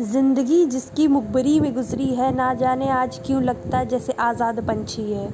ज़िंदगी जिसकी मुखबिरी में गुजरी है, ना जाने आज क्यों लगता जैसे आज़ाद पंछी है।